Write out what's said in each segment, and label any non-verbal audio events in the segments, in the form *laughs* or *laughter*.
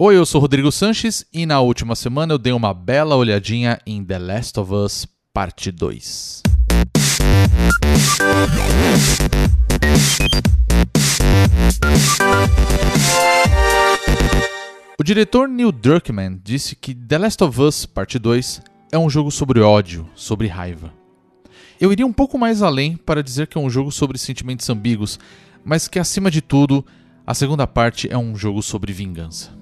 Oi, eu sou Rodrigo Sanches e na última semana eu dei uma bela olhadinha em The Last of Us Parte 2. O diretor Neil Druckmann disse que The Last of Us Parte 2 é um jogo sobre ódio, sobre raiva. Eu iria um pouco mais além para dizer que é um jogo sobre sentimentos ambíguos, mas que acima de tudo, a segunda parte é um jogo sobre vingança.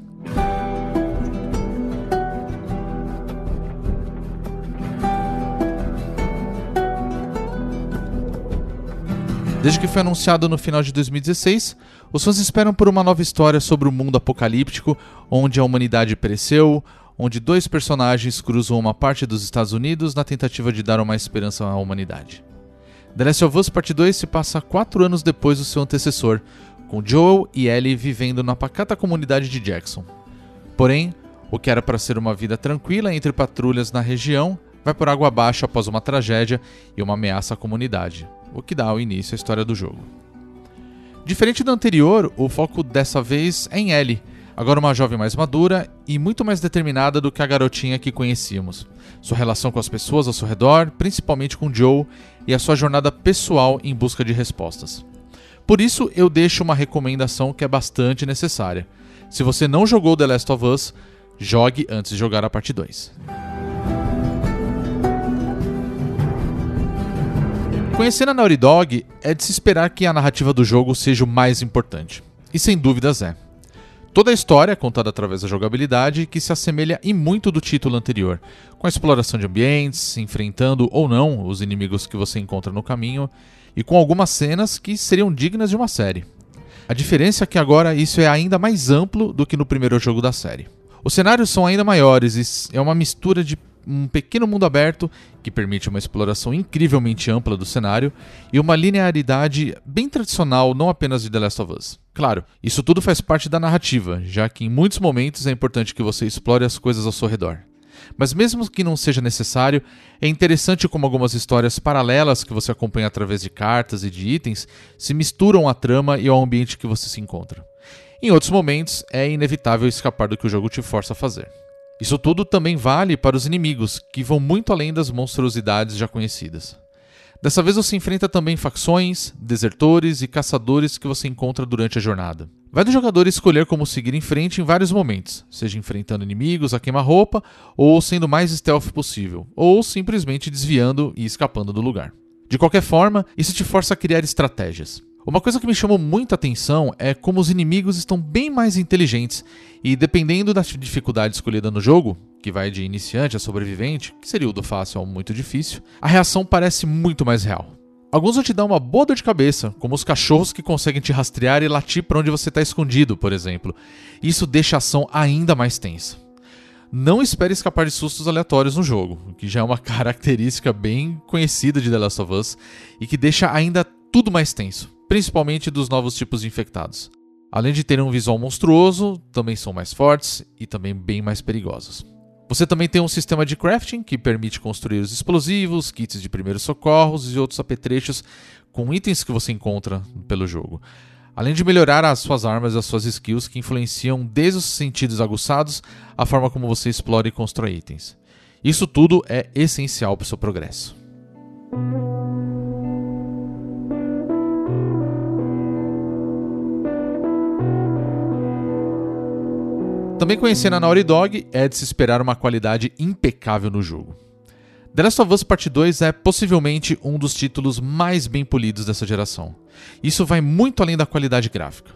Desde que foi anunciado no final de 2016, os fãs esperam por uma nova história sobre o um mundo apocalíptico onde a humanidade pereceu, onde dois personagens cruzam uma parte dos Estados Unidos na tentativa de dar uma esperança à humanidade. The Last of Us Part 2 se passa quatro anos depois do seu antecessor, com Joel e Ellie vivendo na pacata comunidade de Jackson. Porém, o que era para ser uma vida tranquila entre patrulhas na região vai por água abaixo após uma tragédia e uma ameaça à comunidade, o que dá o início à história do jogo. Diferente do anterior, o foco dessa vez é em Ellie, agora uma jovem mais madura e muito mais determinada do que a garotinha que conhecíamos. Sua relação com as pessoas ao seu redor, principalmente com Joe, e a sua jornada pessoal em busca de respostas. Por isso, eu deixo uma recomendação que é bastante necessária. Se você não jogou The Last of Us, jogue antes de jogar a parte 2. Conhecendo a Naughty Dog, é de se esperar que a narrativa do jogo seja o mais importante. E sem dúvidas é. Toda a história é contada através da jogabilidade que se assemelha em muito do título anterior, com a exploração de ambientes, enfrentando ou não os inimigos que você encontra no caminho e com algumas cenas que seriam dignas de uma série. A diferença é que agora isso é ainda mais amplo do que no primeiro jogo da série. Os cenários são ainda maiores e é uma mistura de um pequeno mundo aberto que permite uma exploração incrivelmente ampla do cenário e uma linearidade bem tradicional, não apenas de The Last of Us. Claro, isso tudo faz parte da narrativa, já que em muitos momentos é importante que você explore as coisas ao seu redor. Mas mesmo que não seja necessário, é interessante como algumas histórias paralelas que você acompanha através de cartas e de itens se misturam à trama e ao ambiente que você se encontra. Em outros momentos, é inevitável escapar do que o jogo te força a fazer. Isso tudo também vale para os inimigos, que vão muito além das monstruosidades já conhecidas. Dessa vez você enfrenta também facções, desertores e caçadores que você encontra durante a jornada. Vai do jogador escolher como seguir em frente em vários momentos, seja enfrentando inimigos a queima-roupa, ou sendo mais stealth possível, ou simplesmente desviando e escapando do lugar. De qualquer forma, isso te força a criar estratégias. Uma coisa que me chamou muita atenção é como os inimigos estão bem mais inteligentes e, dependendo da dificuldade escolhida no jogo, que vai de iniciante a sobrevivente, que seria o do fácil ao muito difícil, a reação parece muito mais real. Alguns vão te dar uma boa dor de cabeça, como os cachorros que conseguem te rastrear e latir para onde você está escondido, por exemplo. Isso deixa a ação ainda mais tensa. Não espere escapar de sustos aleatórios no jogo, que já é uma *laughs* característica bem conhecida de The Last of Us e que deixa ainda tudo mais tenso principalmente dos novos tipos de infectados. Além de terem um visual monstruoso, também são mais fortes e também bem mais perigosos. Você também tem um sistema de crafting que permite construir os explosivos, kits de primeiros socorros e outros apetrechos com itens que você encontra pelo jogo. Além de melhorar as suas armas e as suas skills que influenciam desde os sentidos aguçados a forma como você explora e constrói itens. Isso tudo é essencial para o seu progresso. Também conhecendo a Naughty Dog, é de se esperar uma qualidade impecável no jogo. The Last of Us Part 2 é possivelmente um dos títulos mais bem polidos dessa geração. Isso vai muito além da qualidade gráfica.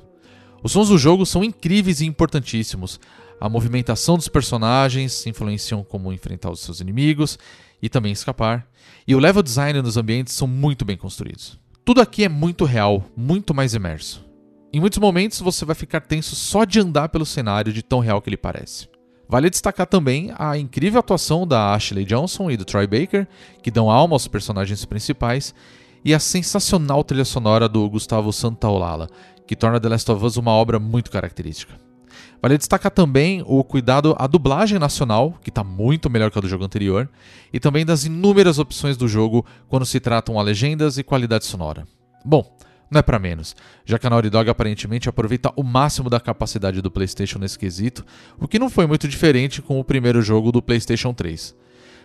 Os sons do jogo são incríveis e importantíssimos. A movimentação dos personagens influenciam como enfrentar os seus inimigos e também escapar. E o level design nos ambientes são muito bem construídos. Tudo aqui é muito real, muito mais imerso. Em muitos momentos você vai ficar tenso só de andar pelo cenário de tão real que ele parece. Vale destacar também a incrível atuação da Ashley Johnson e do Troy Baker, que dão alma aos personagens principais, e a sensacional trilha sonora do Gustavo Santaolalla, que torna The Last of Us uma obra muito característica. Vale destacar também o cuidado à dublagem nacional, que está muito melhor que a do jogo anterior, e também das inúmeras opções do jogo quando se tratam a legendas e qualidade sonora. Bom, Não é para menos, já que a Naughty Dog aparentemente aproveita o máximo da capacidade do PlayStation nesse quesito, o que não foi muito diferente com o primeiro jogo do PlayStation 3.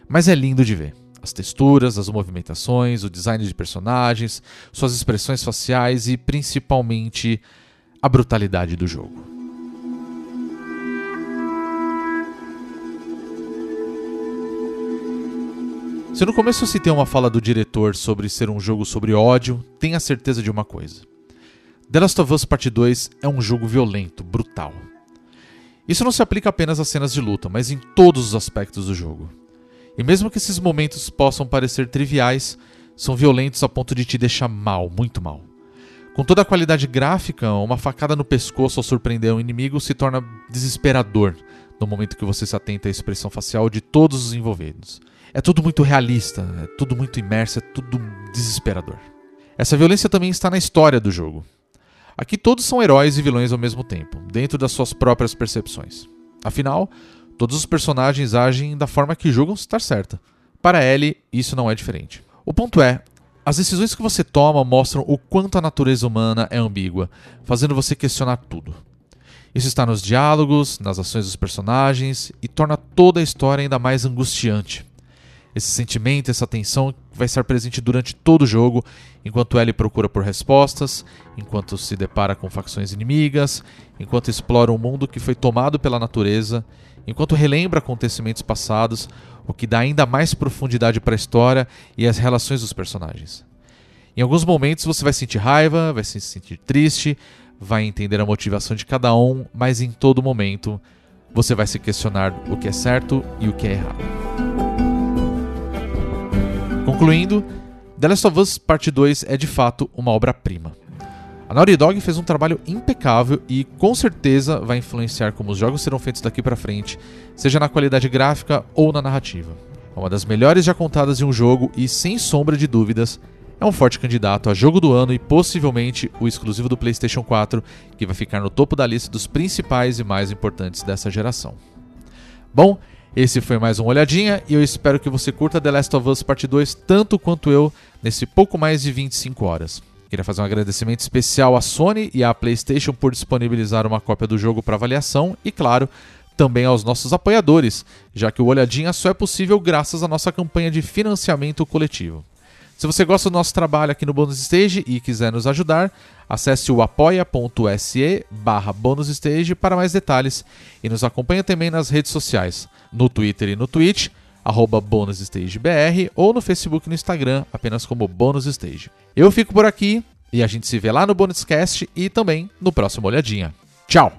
Mas é lindo de ver. As texturas, as movimentações, o design de personagens, suas expressões faciais e principalmente a brutalidade do jogo. Se no começo eu citei uma fala do diretor sobre ser um jogo sobre ódio, tenha certeza de uma coisa. The Last of Us Part 2 é um jogo violento, brutal. Isso não se aplica apenas às cenas de luta, mas em todos os aspectos do jogo. E mesmo que esses momentos possam parecer triviais, são violentos a ponto de te deixar mal, muito mal. Com toda a qualidade gráfica, uma facada no pescoço ao surpreender um inimigo se torna desesperador no momento que você se atenta à expressão facial de todos os envolvidos. É tudo muito realista, é tudo muito imerso, é tudo desesperador. Essa violência também está na história do jogo. Aqui todos são heróis e vilões ao mesmo tempo, dentro das suas próprias percepções. Afinal, todos os personagens agem da forma que julgam estar certa. Para Ellie, isso não é diferente. O ponto é, as decisões que você toma mostram o quanto a natureza humana é ambígua, fazendo você questionar tudo. Isso está nos diálogos, nas ações dos personagens e torna toda a história ainda mais angustiante. Esse sentimento, essa tensão vai estar presente durante todo o jogo, enquanto Ellie procura por respostas, enquanto se depara com facções inimigas, enquanto explora um mundo que foi tomado pela natureza, enquanto relembra acontecimentos passados, o que dá ainda mais profundidade para a história e as relações dos personagens. Em alguns momentos você vai sentir raiva, vai se sentir triste, vai entender a motivação de cada um, mas em todo momento você vai se questionar o que é certo e o que é errado. Concluindo, The Last of Us Parte 2 é de fato uma obra-prima. A Naughty Dog fez um trabalho impecável e com certeza vai influenciar como os jogos serão feitos daqui para frente, seja na qualidade gráfica ou na narrativa. É uma das melhores já contadas em um jogo e, sem sombra de dúvidas, é um forte candidato a jogo do ano e possivelmente o exclusivo do PlayStation 4, que vai ficar no topo da lista dos principais e mais importantes dessa geração. Bom, esse foi mais um Olhadinha e eu espero que você curta The Last of Us Part 2 tanto quanto eu nesse pouco mais de 25 horas. Queria fazer um agradecimento especial à Sony e à PlayStation por disponibilizar uma cópia do jogo para avaliação e, claro, também aos nossos apoiadores, já que o Olhadinha só é possível graças à nossa campanha de financiamento coletivo. Se você gosta do nosso trabalho aqui no Bônus Stage e quiser nos ajudar, acesse o apoia.se barra bonusstage para mais detalhes e nos acompanhe também nas redes sociais, no Twitter e no Twitch, arroba bonusstagebr ou no Facebook e no Instagram, apenas como Bônus Stage. Eu fico por aqui e a gente se vê lá no Bonuscast e também no próximo Olhadinha. Tchau!